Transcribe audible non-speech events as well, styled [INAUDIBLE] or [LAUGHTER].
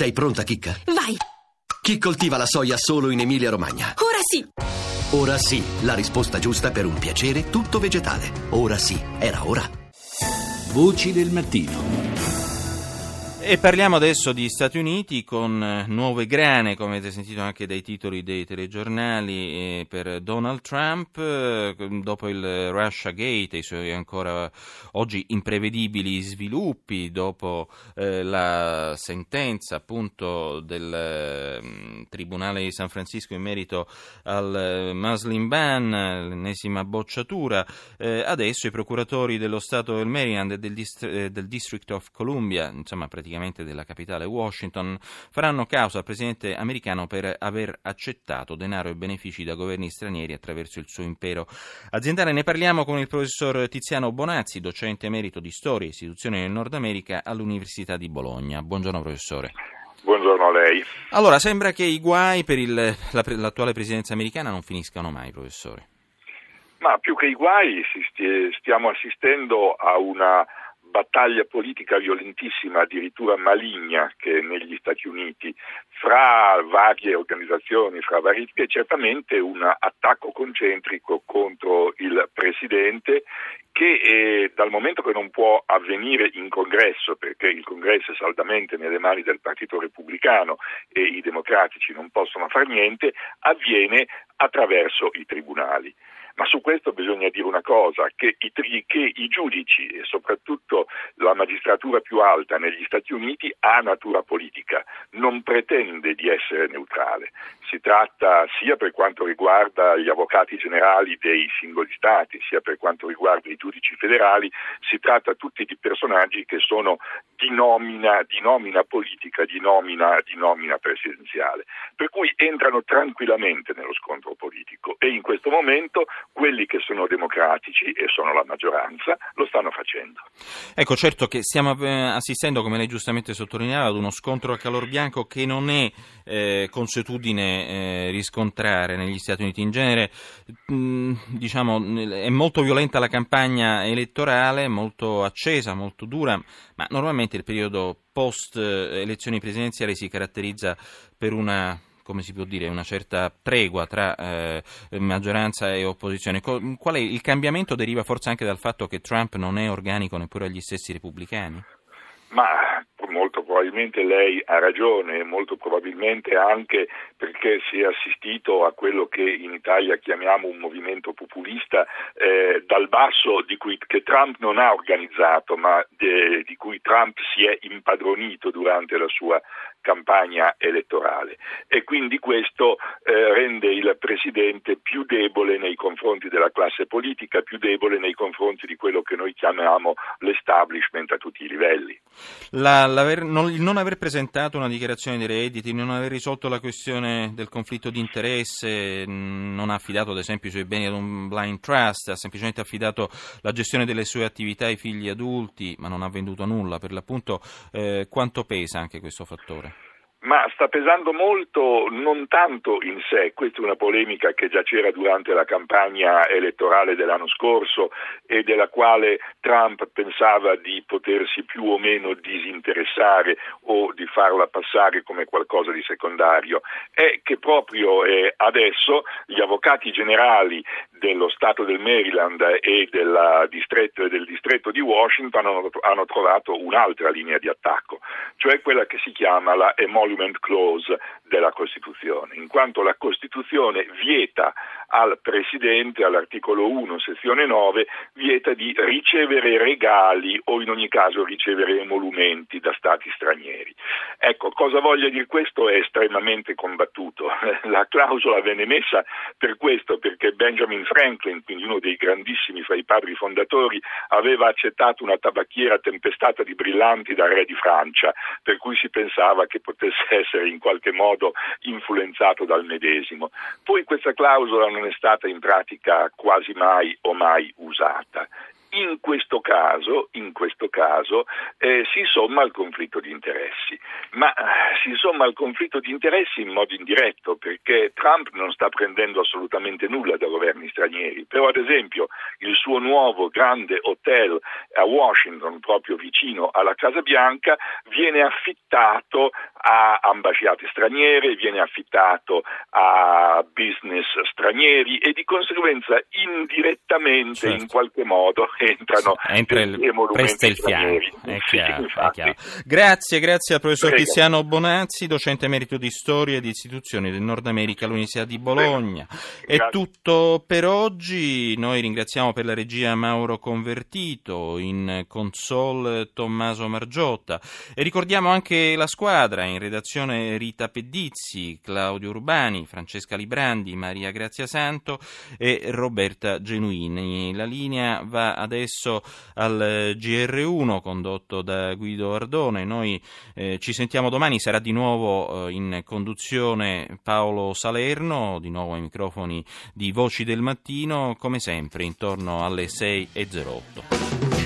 Sei pronta, Chicca? Vai! Chi coltiva la soia solo in Emilia-Romagna? Ora sì! Ora sì, la risposta giusta per un piacere tutto vegetale. Ora sì, era ora. Voci del mattino. E parliamo adesso di Stati Uniti con eh, nuove grane, come avete sentito anche dai titoli dei telegiornali, eh, per Donald Trump, eh, dopo il Russia Gate e i suoi ancora oggi imprevedibili sviluppi, dopo la sentenza appunto del eh, Tribunale di San Francisco in merito al Muslim ban, l'ennesima bocciatura, adesso i procuratori dello Stato del Maryland e del District of Columbia, insomma praticamente praticamente della capitale Washington, faranno causa al presidente americano per aver accettato denaro e benefici da governi stranieri attraverso il suo impero aziendale. Ne parliamo con il professor Tiziano Bonazzi, docente emerito di storia e istituzioni del Nord America all'Università di Bologna. Buongiorno professore. Buongiorno a lei. Allora, sembra che i guai per il, la, l'attuale presidenza americana non finiscano mai, professore. Ma più che i guai stiamo assistendo a una battaglia politica violentissima, addirittura maligna, che negli Stati Uniti, fra varie organizzazioni, fra vari, è certamente un attacco concentrico contro il Presidente che eh, dal momento che non può avvenire in congresso, perché il congresso è saldamente nelle mani del Partito Repubblicano e i democratici non possono fare niente, avviene attraverso i tribunali. Ma su questo bisogna dire una cosa, che i, che i, giudici e soprattutto la magistratura più alta negli Stati Uniti ha natura politica, non pretende di essere neutrale. Si tratta sia per quanto riguarda gli avvocati generali dei singoli Stati, sia per quanto riguarda i giudici federali, si tratta tutti di personaggi che sono di nomina, di nomina politica, di nomina, di nomina presidenziale. Per cui entrano tranquillamente nello scontro politico e in questo momento quelli che sono democratici e sono la maggioranza lo stanno facendo. Ecco, certo che stiamo eh, assistendo, come lei giustamente sottolineava, ad uno scontro a calor bianco che non è eh, consuetudine eh, riscontrare negli Stati Uniti. In genere, mh, mm, diciamo, è molto violenta la campagna elettorale, molto accesa, molto dura, ma normalmente il periodo post elezioni presidenziali si caratterizza per una come si può dire, una certa tregua tra eh, maggioranza e opposizione. Qual è il cambiamento deriva forse anche dal fatto che Trump non è organico neppure agli stessi repubblicani? Ma molto probabilmente lei ha ragione, molto probabilmente anche perché si è assistito a quello che in Italia chiamiamo un movimento populista eh, dal basso cui, che Trump non ha organizzato, ma de, di cui Trump si è impadronito durante la sua campagna elettorale e quindi questo eh, rende il Presidente più debole nei confronti della classe politica, più debole nei confronti di quello che noi chiamiamo l'establishment a tutti i livelli. La, non, il non aver presentato una dichiarazione dei redditi, non aver risolto la questione del conflitto di interesse, non ha affidato ad esempio i suoi beni ad un blind trust, ha semplicemente affidato la gestione delle sue attività ai figli adulti, ma non ha venduto nulla. Per l'appunto, eh, quanto pesa anche questo fattore? Ma sta pesando molto non tanto in sé, questa è una polemica che già c'era durante la campagna elettorale dell'anno scorso e della quale Trump pensava di potersi più o meno disinteressare o di farla passare come qualcosa di secondario, è che proprio eh, adesso gli avvocati generali dello Stato del Maryland e distretto, del distretto di Washington hanno, trovato un'altra linea di attacco, cioè quella che si chiama la emolumento Emolument Clause della Costituzione, in quanto la Costituzione vieta al Presidente, all'articolo 1, sezione 9, vieta di ricevere regali o in ogni caso ricevere emolumenti da Stati stranieri. Ecco, cosa voglia dire questo è estremamente combattuto. [LAUGHS] La clausola venne messa per questo, perché Benjamin Franklin, quindi uno dei grandissimi fra i padri fondatori, aveva accettato una tabacchiera tempestata di brillanti dal re di Francia, per cui si pensava che potesse essere in qualche modo influenzato dal medesimo. Poi questa clausola non è stata in pratica quasi mai o mai usata. In questo caso, in questo caso eh, si somma al conflitto di interessi, ma eh, si somma al conflitto di interessi in modo indiretto perché Trump non sta prendendo assolutamente nulla da governi stranieri, però ad esempio il suo nuovo grande hotel a Washington, proprio vicino alla Casa Bianca, viene affittato a ambasciate straniere, viene affittato a business stranieri e di conseguenza indirettamente certo. in qualche modo [LAUGHS] entrano Entra il, presta il fianco. È chiaro, [LAUGHS] sì, è chiaro. Grazie, grazie al professor Prego. Cristiano Bonazzi, docente emerito di storia e di istituzioni del Nord America all'Università di Bologna. È tutto per oggi. Noi ringraziamo per la regia Mauro Convertito, in console Tommaso Margiotta e ricordiamo anche la squadra in redazione Rita Pedizzi, Claudio Urbani, Francesca Librandi, Maria Grazia Santo e Roberta Genuini. La linea va adesso al GR1 condotto da Guido Ardone. Noi eh, ci sentiamo domani, sarà di nuovo eh, in conduzione Paolo Salerno, di nuovo ai microfoni di Voci del Mattino, come sempre intorno alle 6.08.